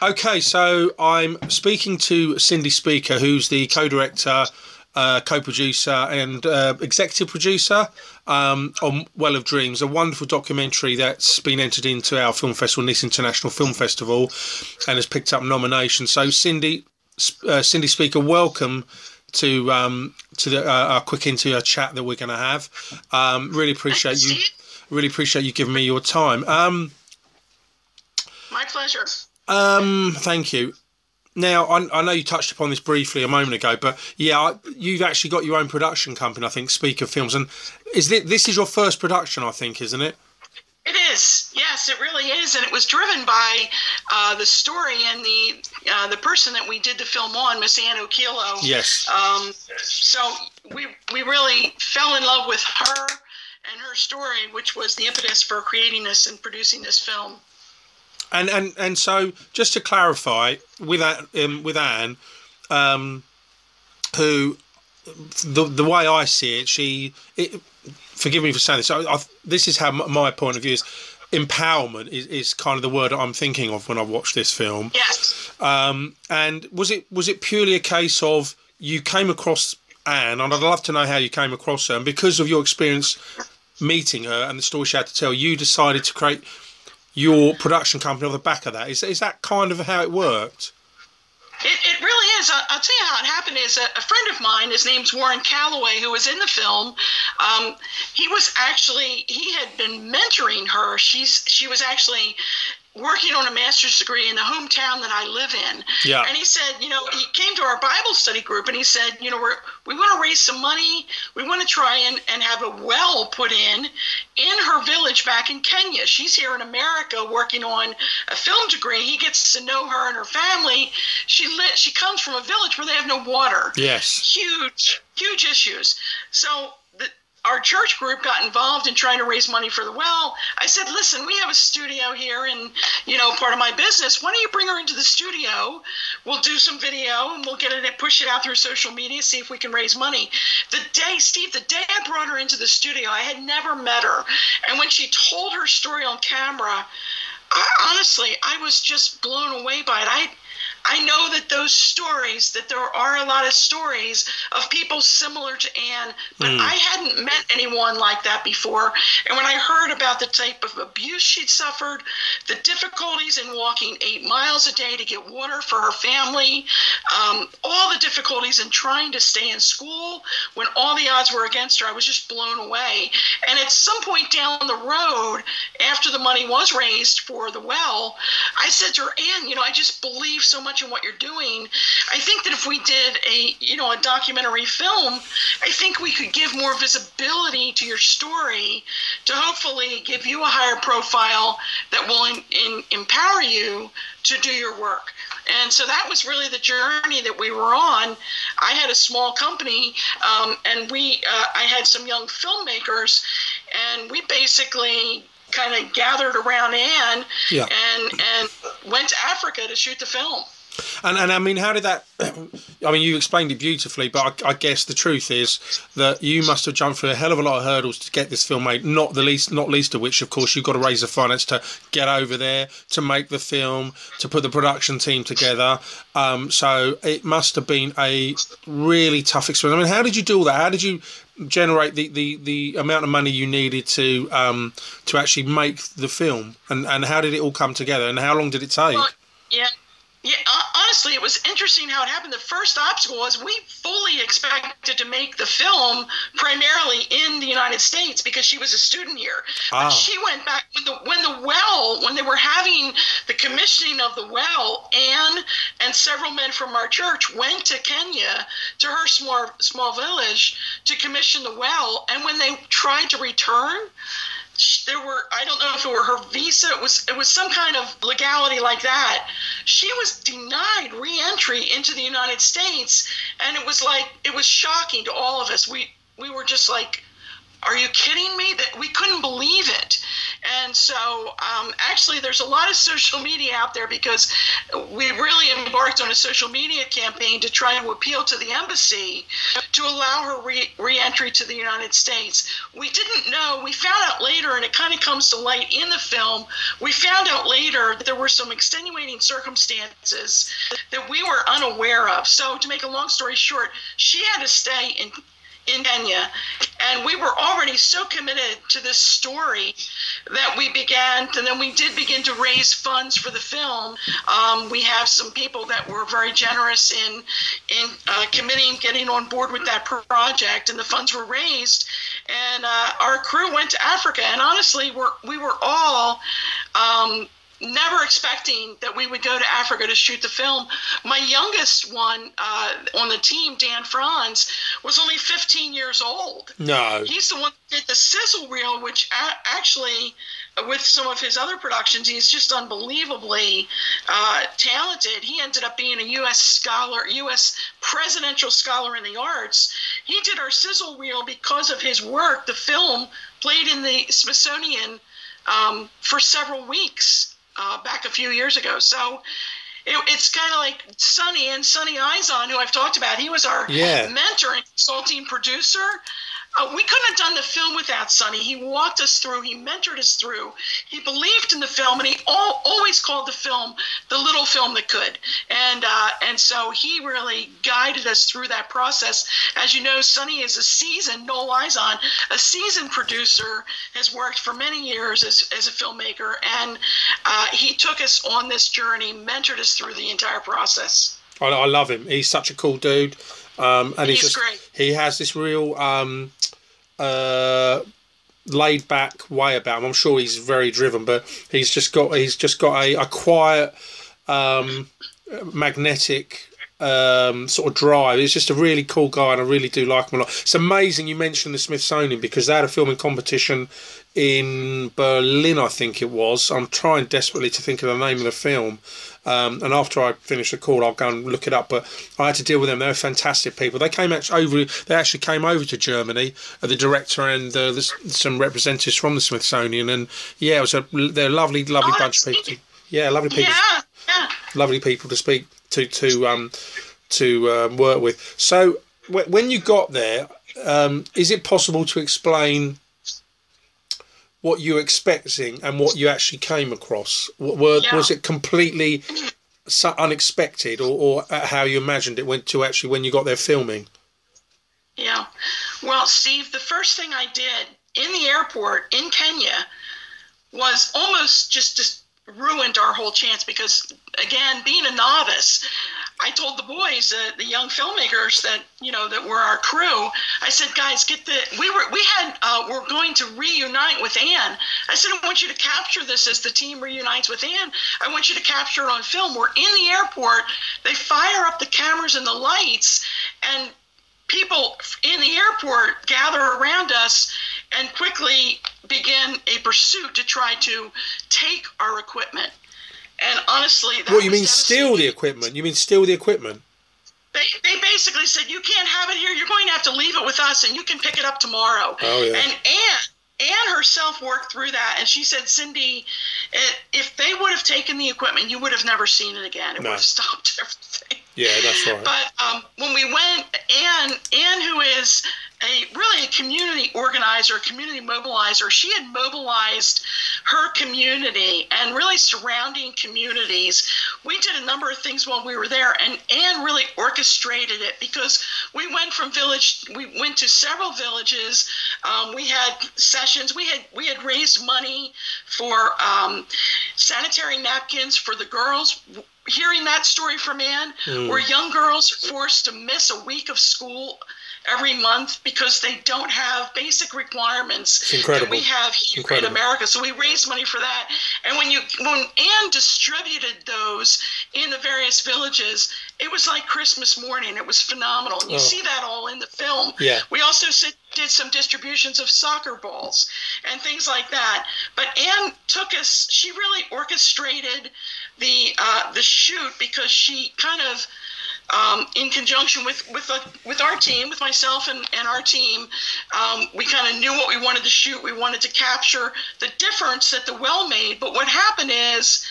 Okay, so I'm speaking to Cindy Speaker, who's the co-director, uh, co-producer, and uh, executive producer um, on Well of Dreams, a wonderful documentary that's been entered into our film festival, Nice International Film Festival, and has picked up nominations. So, Cindy, uh, Cindy Speaker, welcome to um, to the, uh, our quick interview chat that we're going to have. Um, really appreciate you. Really appreciate you giving me your time. Um, My pleasure. Um, thank you. Now, I, I, know you touched upon this briefly a moment ago, but yeah, you've actually got your own production company, I think, Speaker Films, and is this, this is your first production, I think, isn't it? It is. Yes, it really is, and it was driven by uh, the story and the uh, the person that we did the film on, Miss Ann Okilo. Yes. Um, so we we really fell in love with her and her story, which was the impetus for creating this and producing this film. And and and so just to clarify, with um, with Anne, um, who the the way I see it, she it, forgive me for saying this. I, I, this is how my point of view is. Empowerment is, is kind of the word I'm thinking of when I watch this film. Yes. Um, and was it was it purely a case of you came across Anne, and I'd love to know how you came across her, and because of your experience meeting her and the story she had to tell, you decided to create your production company on the back of that. Is, is that kind of how it worked? It, it really is. I'll, I'll tell you how it happened. Is a, a, friend of mine. His name's Warren Calloway, who was in the film. Um, he was actually he had been mentoring her. She's she was actually working on a master's degree in the hometown that I live in. Yeah. And he said, you know, he came to our Bible study group and he said, you know, we're, we want to raise some money. We want to try and, and have a well put in in her village back in Kenya. She's here in America working on a film degree. He gets to know her and her family. She lit, she comes from a village where they have no water. Yes. Huge, huge issues. So our church group got involved in trying to raise money for the well. I said, listen, we have a studio here and, you know, part of my business. Why don't you bring her into the studio? We'll do some video and we'll get it and push it out through social media, see if we can raise money. The day, Steve, the day I brought her into the studio, I had never met her. And when she told her story on camera, I, honestly, I was just blown away by it. I I know that those stories, that there are a lot of stories of people similar to Anne, but mm. I hadn't met anyone like that before. And when I heard about the type of abuse she'd suffered, the difficulties in walking eight miles a day to get water for her family, um, all the difficulties in trying to stay in school when all the odds were against her, I was just blown away. And at some point down the road, after the money was raised for the well, I said to her, Anne, you know, I just believe so much in what you're doing. I think that if we did a you know a documentary film, I think we could give more visibility to your story to hopefully give you a higher profile that will in, in, empower you to do your work. And so that was really the journey that we were on. I had a small company, um, and we uh, I had some young filmmakers, and we basically kind of gathered around Anne yeah. and and went to Africa to shoot the film. And and I mean, how did that? I mean, you explained it beautifully, but I, I, guess the truth is that you must have jumped through a hell of a lot of hurdles to get this film made. Not the least, not least of which, of course, you've got to raise the finance to get over there to make the film, to put the production team together. Um, so it must have been a really tough experience. I mean, how did you do all that? How did you generate the, the, the amount of money you needed to um, to actually make the film, and and how did it all come together, and how long did it take? Well, yeah. Yeah, honestly, it was interesting how it happened. The first obstacle was we fully expected to make the film primarily in the United States because she was a student here. Oh. But ah. she went back when the when the well when they were having the commissioning of the well. Anne and several men from our church went to Kenya to her small small village to commission the well. And when they tried to return, there were I don't know if it were her visa it was it was some kind of legality like that. She was denied re-entry into the United States and it was like it was shocking to all of us. We we were just like are you kidding me? That we couldn't believe it And so, um, actually, there's a lot of social media out there because we really embarked on a social media campaign to try and appeal to the embassy to allow her re entry to the United States. We didn't know, we found out later, and it kind of comes to light in the film, we found out later that there were some extenuating circumstances that we were unaware of. So, to make a long story short, she had to stay in in Kenya. And we were already so committed to this story that we began, and then we did begin to raise funds for the film. Um, we have some people that were very generous in in uh, committing, getting on board with that project, and the funds were raised. And uh, our crew went to Africa, and honestly, we're, we were all um, never expecting that we would go to Africa to shoot the film. My youngest one uh, on the team, Dan Franz, was only 15 years old. No. He's the one that did the sizzle reel, which a- actually, with some of his other productions, he's just unbelievably uh, talented. He ended up being a U.S. scholar, U.S. presidential scholar in the arts. He did our sizzle reel because of his work. The film played in the Smithsonian um, for several weeks uh, back a few years ago. So it, it's kind of like Sonny and Sonny Izon, who I've talked about. He was our yeah. mentor and consulting producer. Uh, we couldn't have done the film without Sonny. He walked us through. He mentored us through. He believed in the film, and he all, always called the film the little film that could. And uh, and so he really guided us through that process. As you know, Sonny is a seasoned no Noel Izon, a seasoned producer, has worked for many years as, as a filmmaker, and uh, he took us on this journey, mentored us through the entire process. I love him. He's such a cool dude. Um, and he's, he's just, great. he has this real um, uh, laid back way about him. I'm sure he's very driven, but he's just got he's just got a, a quiet, um, magnetic um, sort of drive. He's just a really cool guy, and I really do like him a lot. It's amazing you mentioned the Smithsonian because they had a filming competition in Berlin, I think it was. I'm trying desperately to think of the name of the film. Um, and after I finish the call, I'll go and look it up. But I had to deal with them. They were fantastic people. They came actually over. They actually came over to Germany. Uh, the director and uh, some representatives from the Smithsonian. And yeah, it was a they're a lovely, lovely oh, bunch of people. yeah, lovely people. Yeah, yeah. Lovely people to speak to to um, to um, work with. So w- when you got there, um, is it possible to explain? What you were expecting and what you actually came across? Were, Yeah. Was it completely unexpected, or, or uh, how you imagined it went to actually when you got there filming? Yeah. Well, Steve, the first thing I did in the airport in Kenya was almost just just ruined our whole chance because again, being a novice, I told the boys, uh, the young filmmakers that you know that were our crew. I said, guys, get the. We were we had uh, we're going to reunite with Anne. I said, I want you to capture this as the team reunites with Anne. I want you to capture it on film. We're in the airport. They fire up the cameras and the lights, and people in the airport gather around us and quickly begin a pursuit to try to take our equipment. And honestly, What you mean steal the equipment? You mean steal the equipment? They, they basically said you can't have it here. You're going to have to leave it with us, and you can pick it up tomorrow. Oh, yeah. And Anne, Anne herself worked through that, and she said, Cindy, eh, if they would have taken the equipment, you would have never seen it again. It No. would have stopped everything. Yeah, that's right. But um, when we went, Anne, Anne, who is a really a community organizer, community mobilizer, she had mobilized her community and really surrounding communities. We did a number of things while we were there, and Anne really orchestrated it because we went from village, we went to several villages. Um, we had sessions. We had we had raised money for um, sanitary napkins for the girls hearing that story from Anne, where young girls are forced to miss a week of school every month because they don't have basic requirements that we have here incredible. in America. So we raised money for that. And when you when Anne distributed those in the various villages, it was like Christmas morning. It was phenomenal. And you Oh. see that all in the film. Yeah. We also did some distributions of soccer balls and things like that. But Anne took us. She really orchestrated the uh, the shoot because she kind of um, in conjunction with with uh, with our team, with myself and, and our team, um, we kind of knew what we wanted to shoot. We wanted to capture the difference that the well made. But what happened is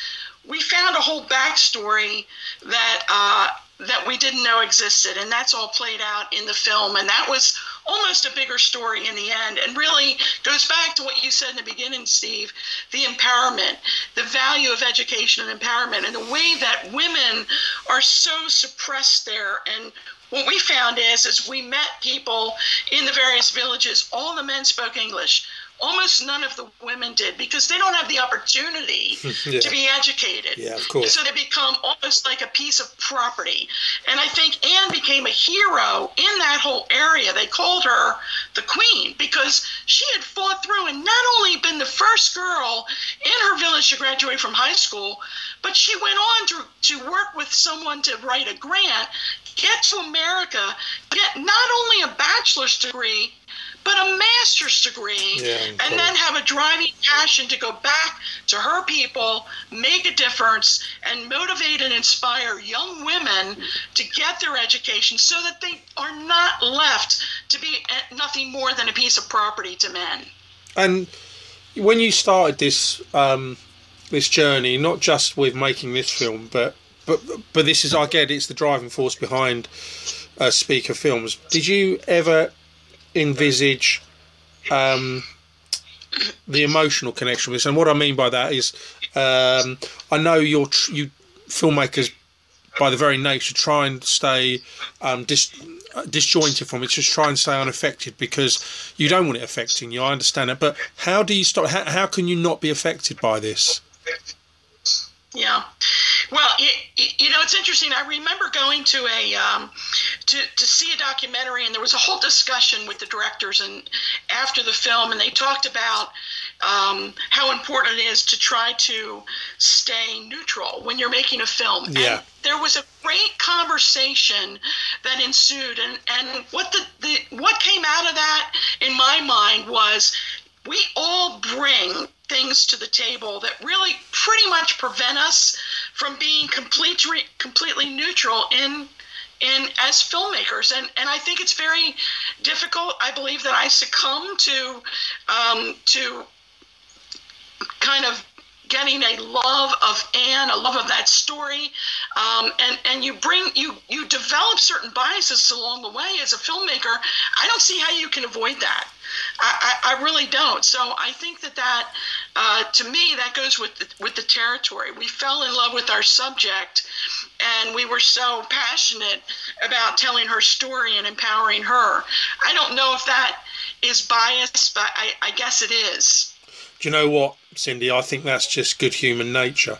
we found a whole backstory that uh, that we didn't know existed, and that's all played out in the film. And that was almost a bigger story in the end, and really goes back to what you said in the beginning, Steve: the empowerment, the value of education and empowerment, and the way that women are so suppressed there. And what we found is is we met people in the various villages all the men spoke english almost none of the women did because they don't have the opportunity yeah. to be educated. Yeah, of course. So they become almost like a piece of property. And I think Anne became a hero in that whole area. They called her the queen because she had fought through and not only been the first girl in her village to graduate from high school, but she went on to, to work with someone to write a grant, get to America, get not only a bachelor's degree, but a master's degree, yeah, and then have a driving passion to go back to her people, make a difference, and motivate and inspire young women to get their education so that they are not left to be nothing more than a piece of property to men. And when you started this um, this journey, not just with making this film, but but but this is I get it's the driving force behind uh, Speaker Films. Did you ever envisage um, the emotional connection with this. And what I mean by that is, um, I know you're tr- you filmmakers by the very nature try and stay um, dis- disjointed from it, just try and stay unaffected because you don't want it affecting you. I understand it, but how do you stop? How, how can you not be affected by this? Yeah. Well, it, you know, it's interesting. I remember going to a um, to to see a documentary, and there was a whole discussion with the directors and after the film, and they talked about um, how important it is to try to stay neutral when you're making a film. Yeah. And there was a great conversation that ensued, and and what the, the what came out of that in my mind was we all bring things to the table that really pretty much prevent us from being completely completely neutral in in as filmmakers and and I think it's very difficult I believe that I succumb to um, to kind of getting a love of Anne, a love of that story, um, and and you bring you you develop certain biases along the way as a filmmaker. I don't see how you can avoid that. I, I, I really don't. So I think that that uh, to me that goes with the, with the territory. We fell in love with our subject, and we were so passionate about telling her story and empowering her. I don't know if that is biased, but I, I guess it is. Do you know what, Cindy? I think that's just good human nature.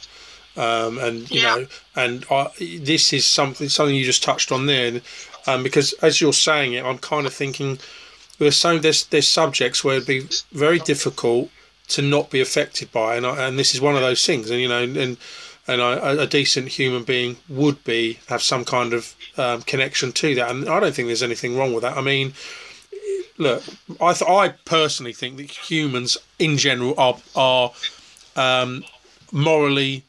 Um, and you yeah. know, and I, this is something something you just touched on there, um, because as you're saying it, I'm kind of thinking there's so there's there's subjects where it'd be very difficult to not be affected by, and I, and this is one of those things, and you know, and and I, a decent human being would be have some kind of um, connection to that, and I don't think there's anything wrong with that. I mean, look, I th- I personally think that humans in general are are um, morally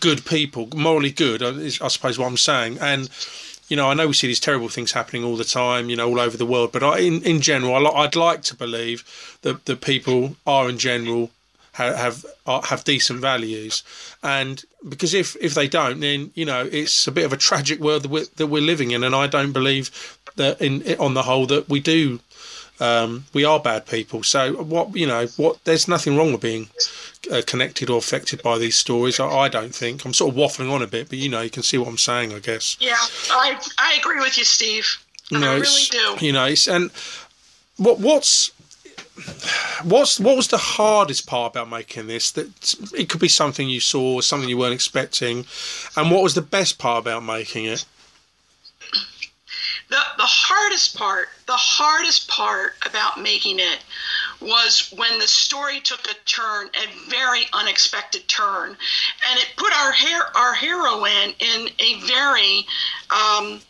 good people, morally good. Uh, is, I suppose what I'm saying, and you know, I know we see these terrible things happening all the time, you know, all over the world. But I, in in general, I'd like to believe that that people are in general have have, have decent values, and because if if they don't, then you know it's a bit of a tragic world that we're, that we're living in, and I don't believe that in on the whole that we do um, we are bad people. So what you know what there's nothing wrong with being uh, connected or affected by these stories. I, I, don't think I'm sort of waffling on a bit, but you know you can see what I'm saying, I guess. Yeah, I I agree with you, Steve. You know, I really do. You know, and what what's what's what was the hardest part about making this that it could be something you saw something you weren't expecting and what was the best part about making it the, the hardest part, the hardest part about making it was when the story took a turn, a very unexpected turn, and it put our hair, our heroine in a very um,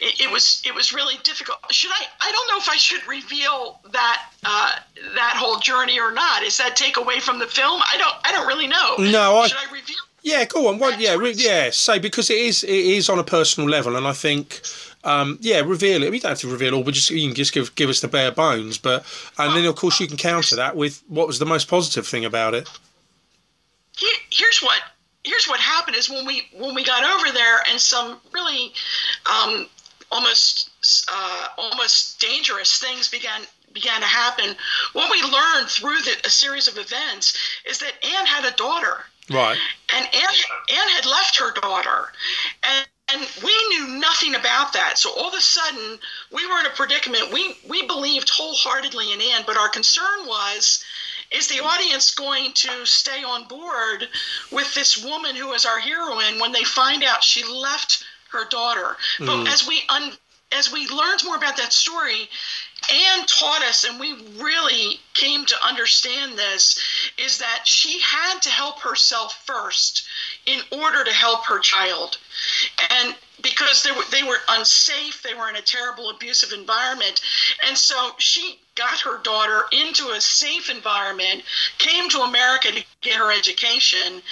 it, it, was it was really difficult. Should I? I don't know if I should reveal that uh, that whole journey or not. Is that take away from the film? I don't I don't really know. No, should I, I reveal? Yeah, go on. Well, yeah, re- yeah. Say because it is it is on a personal level, and I think. Um, yeah, reveal it. We don't have to reveal all, but just you can just give give us the bare bones. But and then of course you can counter that with what was the most positive thing about it. Here's what here's what happened is when we when we got over there and some really um, almost uh, almost dangerous things began began to happen. What we learned through the, a series of events is that Anne had a daughter. Right. And Anne, Anne had left her daughter. And and we knew nothing about that. So all of a sudden, we were in a predicament. We we believed wholeheartedly in Anne, but our concern was is the audience going to stay on board with this woman who is our heroine when they find out she left her daughter? Mm. But as we un, as we learned more about that story, Anne taught us, and we really came to understand this, is that she had to help herself first in order to help her child. And because they were, they were unsafe, they were in a terrible abusive environment. And so she got her daughter into a safe environment, came to America to get her education,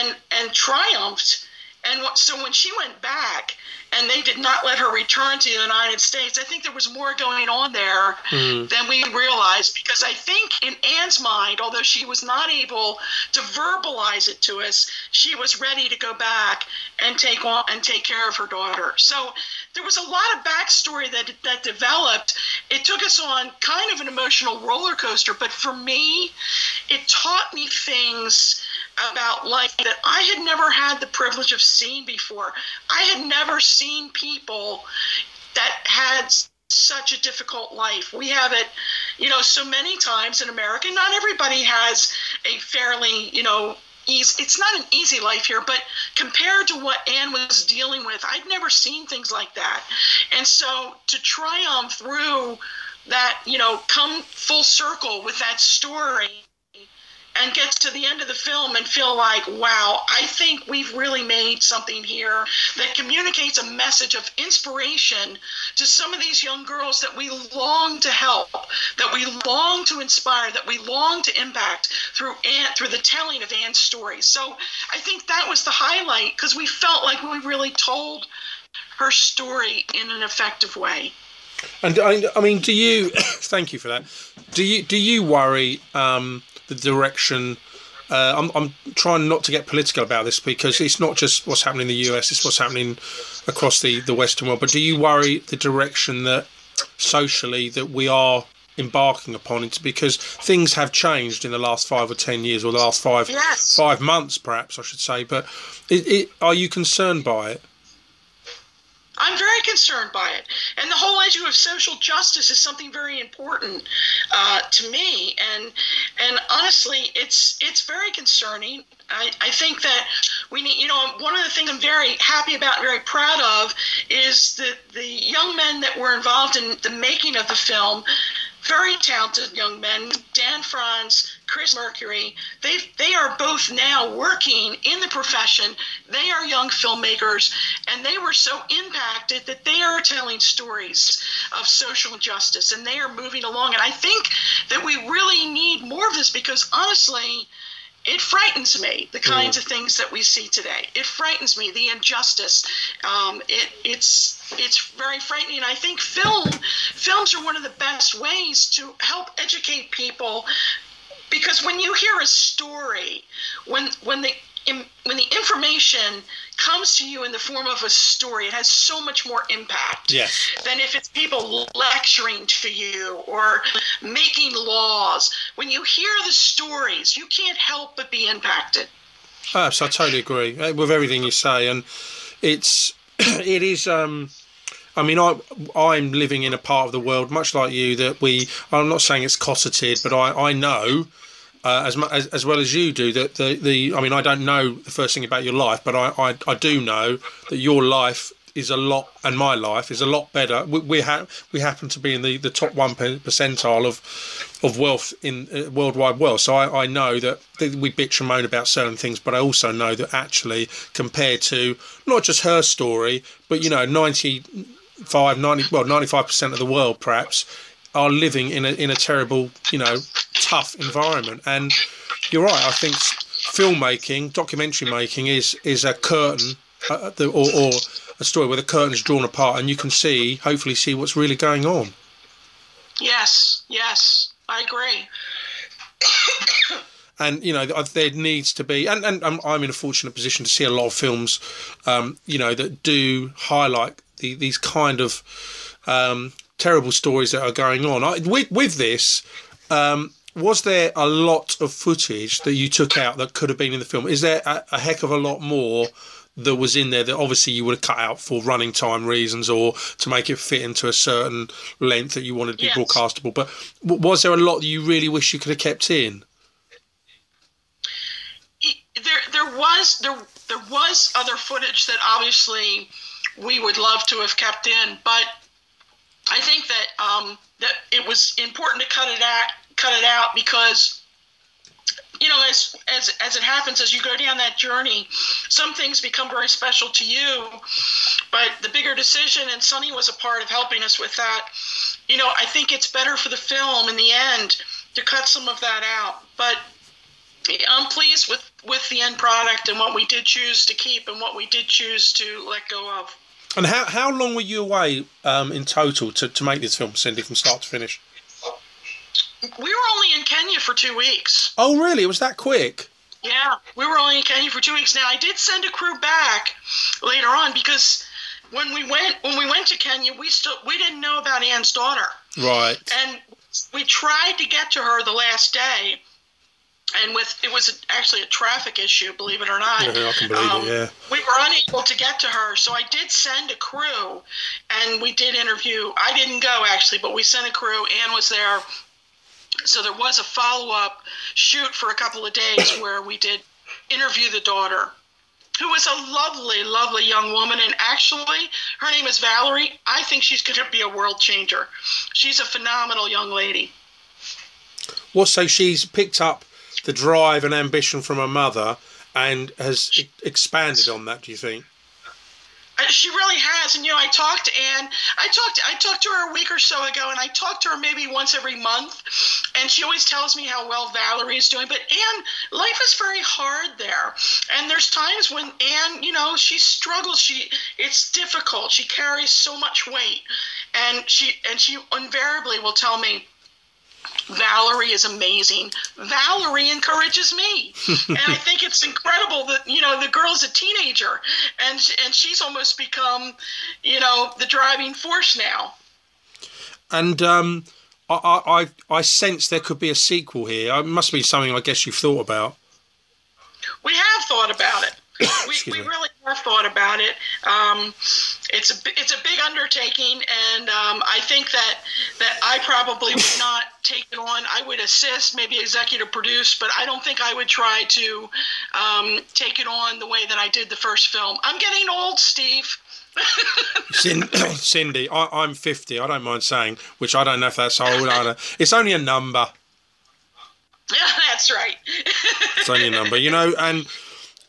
and, and triumphed. And so when she went back, and they did not let her return to the United States. I think there was more going on there mm-hmm. than we realized because I think in Anne's mind, although she was not able to verbalize it to us, she was ready to go back and take on and take care of her daughter. So there was a lot of backstory that that developed. It took us on kind of an emotional roller coaster, but for me, it taught me things about life that I had never had the privilege of seeing before. I had never seen people that had such a difficult life. We have it, you know, so many times in America. Not everybody has a fairly, you know, easy. It's not an easy life here, but compared to what Anne was dealing with, I'd never seen things like that. And so to triumph through that, you know, come full circle with that story and get to the end of the film and feel like, wow, I think we've really made something here that communicates a message of inspiration to some of these young girls that we long to help, that we long to inspire, that we long to impact through Anne, through the telling of Anne's story. So I think that was the highlight because we felt like we really told her story in an effective way. And I, I mean, do you? thank you for that. Do you do you worry? Um, the direction. Uh, I'm, I'm trying not to get political about this because it's not just what's happening in the US; it's what's happening across the, the Western world. But do you worry the direction that socially that we are embarking upon it because things have changed in the last five or ten years or the last five yes. five months perhaps I should say but it, it, are you concerned by it I'm very concerned by it. And the whole issue of social justice is something very important uh, to me. And and honestly, it's it's very concerning. I, I think that we need, you know, one of the things I'm very happy about, very proud of, is that the young men that were involved in the making of the film very talented young men, Dan Franz, Chris Mercury. They they are both now working in the profession. They are young filmmakers, and they were so impacted that they are telling stories of social justice, and they are moving along. And I think that we really need more of this because honestly it frightens me the kinds mm. of things that we see today. It frightens me the injustice. Um, it, it's it's very frightening. I think film films are one of the best ways to help educate people because when you hear a story, when when the when the information comes to you in the form of a story, it has so much more impact yes. than if it's people lecturing to you or making laws. When you hear the stories, you can't help but be impacted. Perhaps I totally agree uh, with everything you say, and it's it is. Um, I mean, I I'm living in a part of the world, much like you, that we. I'm not saying it's cosseted, but I I know uh, as, as as well as you do. That the, the I mean, I don't know the first thing about your life, but I, I, I do know that your life is a lot, and my life is a lot better. We we, ha- we happen to be in the, the top one percentile of of wealth in uh, worldwide wealth. So I, I know that we bitch and moan about certain things, but I also know that actually compared to not just her story, but you know, 95, 90, well, 95% of the world perhaps are living in a in a terrible, you know, tough environment. And you're right. I think filmmaking, documentary making is is a curtain, uh, the, or, or a story where the curtain's drawn apart and you can see, hopefully, see what's really going on. Yes, yes, I agree. and you know there needs to be and, and i'm in a fortunate position to see a lot of films um, you know that do highlight the, these kind of um, terrible stories that are going on I, with, with this um, was there a lot of footage that you took out that could have been in the film is there a, a heck of a lot more that was in there that obviously you would have cut out for running time reasons or to make it fit into a certain length that you wanted to be yes. broadcastable. But was there a lot that you really wish you could have kept in? There, there was there there was other footage that obviously we would love to have kept in, but I think that um, that it was important to cut it out cut it out because you know, as as as it happens, as you go down that journey, some things become very special to you. But the bigger decision, and Sonny was a part of helping us with that. You know, I think it's better for the film in the end to cut some of that out. But I'm pleased with with the end product and what we did choose to keep and what we did choose to let go of. And how how long were you away um, in total to, to make this film, Cindy, from start to finish? We were only in Kenya for two weeks. Oh, really? It was that quick? Yeah, we were only in Kenya for two weeks. Now I did send a crew back later on because when we went when we went to Kenya, we still we didn't know about Anne's daughter. Right. And we tried to get to her the last day, and with it was actually a traffic issue, believe it or not. Yeah, I can believe um, it. Yeah. We were unable to get to her, so I did send a crew, and we did interview. I didn't go actually, but we sent a crew. Anne was there so there was a follow up shoot for a couple of days where we did interview the daughter, who was a lovely, lovely young woman. And actually, her name is Valerie. I think she's going to be a world changer. She's a phenomenal young lady. Well, so she's picked up the drive and ambition from her mother and has expanded on that, do you think? Uh, she really has and you know i talked to anne i talked i talked to her a week or so ago and i talked to her maybe once every month and she always tells me how well valerie is doing but anne life is very hard there and there's times when anne you know she struggles she it's difficult she carries so much weight and she and she invariably will tell me Valerie is amazing. Valerie encourages me, and I think it's incredible that you know the girl's a teenager, and and she's almost become, you know, the driving force now. And um, I, I I sense there could be a sequel here. It must be something I guess you've thought about. We have thought about it. we, we really have thought about it. Um, it's a it's a big undertaking, and um, I think that that I probably would not take it on. I would assist, maybe executive produce, but I don't think I would try to um, take it on the way that I did the first film. I'm getting old, Steve. Cindy, I, am 50. I don't mind saying, which I don't know if that's old either. It's only a number. Yeah, that's right. it's only a number, you know, and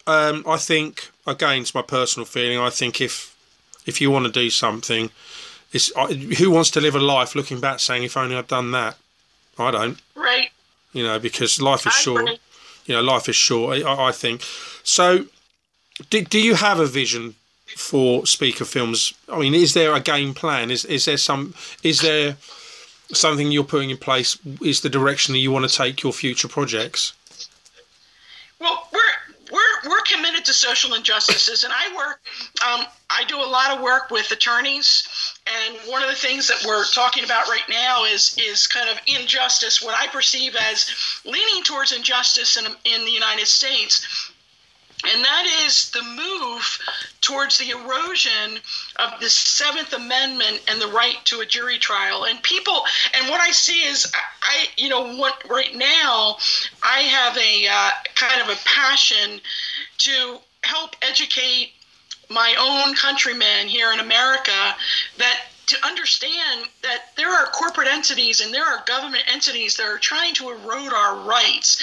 um, I think again, it's my personal feeling. I think if if you want to do something, it's who wants to live a life looking back saying, "If only I'd done that." I don't. Right. You know, because life is I short. Agree. You know, life is short. I, I think. So, do, do you have a vision for speaker films? I mean, is there a game plan? Is is there some? Is there something you're putting in place? Is the direction that you want to take your future projects? Well, we're we're we're committed to social injustices, and I work. Um, I do a lot of work with attorneys, and one of the things that we're talking about right now is is kind of injustice. What I perceive as leaning towards injustice in in the United States and that is the move towards the erosion of the Seventh Amendment and the right to a jury trial. And people, and what I see is, I, you know, what right now, I have a uh, kind of a passion to help educate my own countrymen here in America that to understand that there are corporate entities and there are government entities that are trying to erode our rights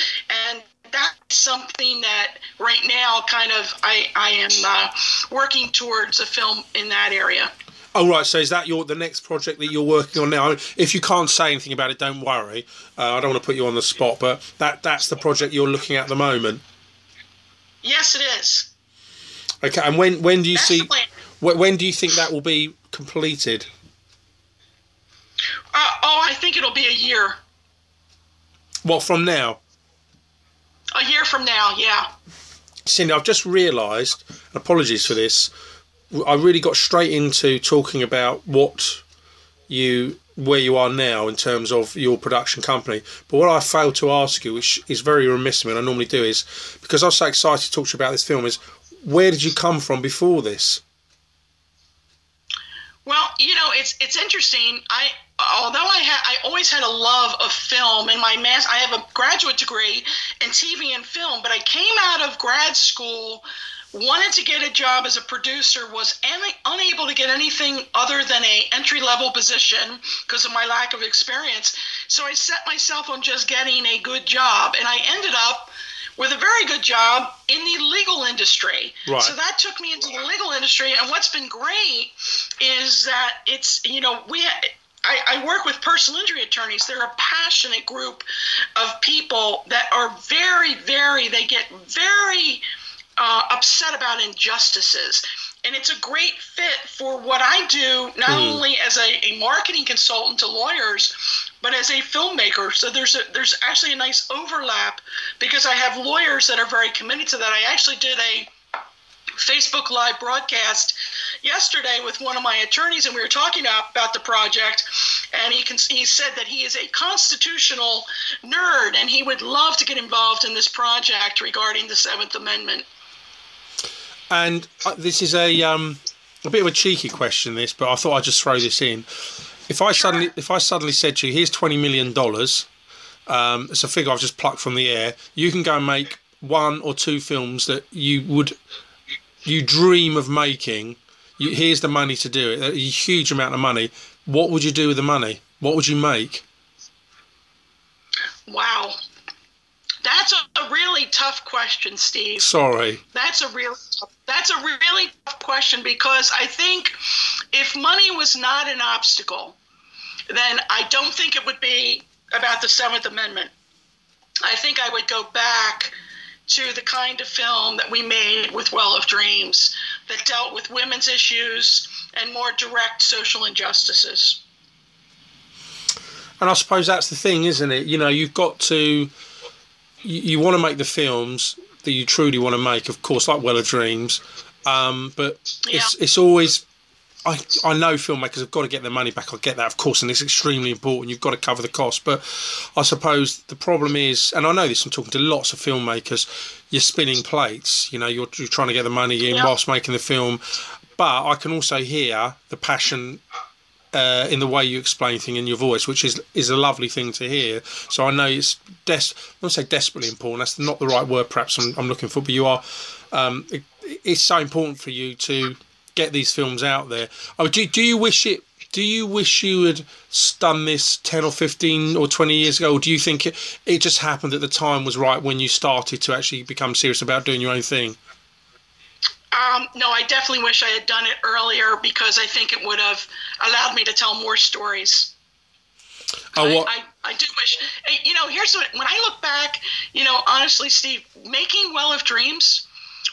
and that's something that right now kind of I, I am uh, working towards a film in that area. Oh right, so is that your the next project that you're working on now? If you can't say anything about it, don't worry. Uh, I don't want to put you on the spot, but that that's the project you're looking at the moment. Yes, it is. Okay, and when when do you That's see? when do you think that will be completed? Uh, oh, I think it'll be a year. Well, from now? A year from now, yeah. Cindy, I've just realised. Apologies for this. I really got straight into talking about what you where you are now in terms of your production company. But what I failed to ask you, which is very remiss of me, and I normally do, is because I was so excited to talk to you about this film, is where did you come from before this? Well, you know, it's it's interesting. I although I had I always had a love of film and my mass I have a graduate degree in TV and film, but I came out of grad school wanted to get a job as a producer was an- unable to get anything other than a entry level position because of my lack of experience so i set myself on just getting a good job and i ended up with a very good job in the legal industry. Right. So that took me into the legal industry. And what's been great is that it's, you know, we. I, I work with personal injury attorneys. They're a passionate group of people that are very, very, they get very uh, upset about injustices. And it's a great fit for what I do, not only as a, a marketing consultant to lawyers, but as a filmmaker. So there's a, there's actually a nice overlap because I have lawyers that are very committed to that. I actually did a Facebook Live broadcast yesterday with one of my attorneys, and we were talking about the project. And he can, he said that he is a constitutional nerd, and he would love to get involved in this project regarding the Seventh Amendment. And uh, this is a um, a bit of a cheeky question, this, but I thought I'd just throw this in. If I suddenly if I suddenly said to you, "Here's twenty million dollars," um, it's a figure I've just plucked from the air. You can go and make one or two films that you would you dream of making. You, here's the money to do it. A huge amount of money. What would you do with the money? What would you make? Wow. That's a, really tough question, Steve. Sorry. That's a real that's a really tough question because I think if money was not an obstacle, then I don't think it would be about the Seventh Amendment. I think I would go back to the kind of film that we made with Well of Dreams that dealt with women's issues and more direct social injustices. And I suppose that's the thing, isn't it? You know, you've got to, you, you want to make the films that you truly want to make, of course, like Well of Dreams. Um, but it's it's always, I I know filmmakers have got to get their money back. I get that, of course, and it's extremely important. You've got to cover the cost. But I suppose the problem is, and I know this. I'm talking to lots of filmmakers. You're spinning plates. You know, you're, you're trying to get the money in Yeah. whilst making the film. But I can also hear the passion uh, in the way you explain things in your voice, which is is a lovely thing to hear. So I know it's des- I won't say desperately important. That's not the right word, perhaps I'm, I'm looking for. But you are. Um, it, it's so important for you to get these films out there. Oh, do do you wish it? Do you wish you had done this ten or fifteen or twenty years ago? Or do you think it, it just happened that the time was right when you started to actually become serious about doing your own thing? Um, no, I definitely wish I had done it earlier because I think it would have allowed me to tell more stories. Oh, I. I, I do wish, you know, here's what, when I look back, you know, honestly, Steve, making Well of Dreams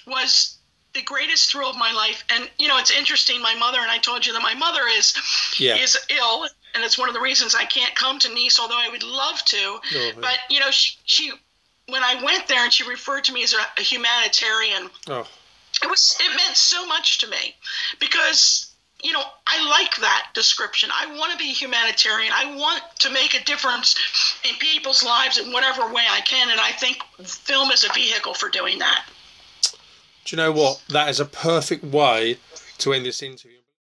was the greatest thrill of my life. And, you know, it's interesting. My mother, and I told you that my mother is, Yeah. is ill. And it's one of the reasons I can't come to Nice, although I would love to. Oh. But, you know, she, she, when I went there and she referred to me as a, a humanitarian, oh, it was it meant so much to me because you know i like that description i want to be humanitarian i want to make a difference in people's lives in whatever way i can and i think film is a vehicle for doing that do you know what? That is a perfect way to end this interview.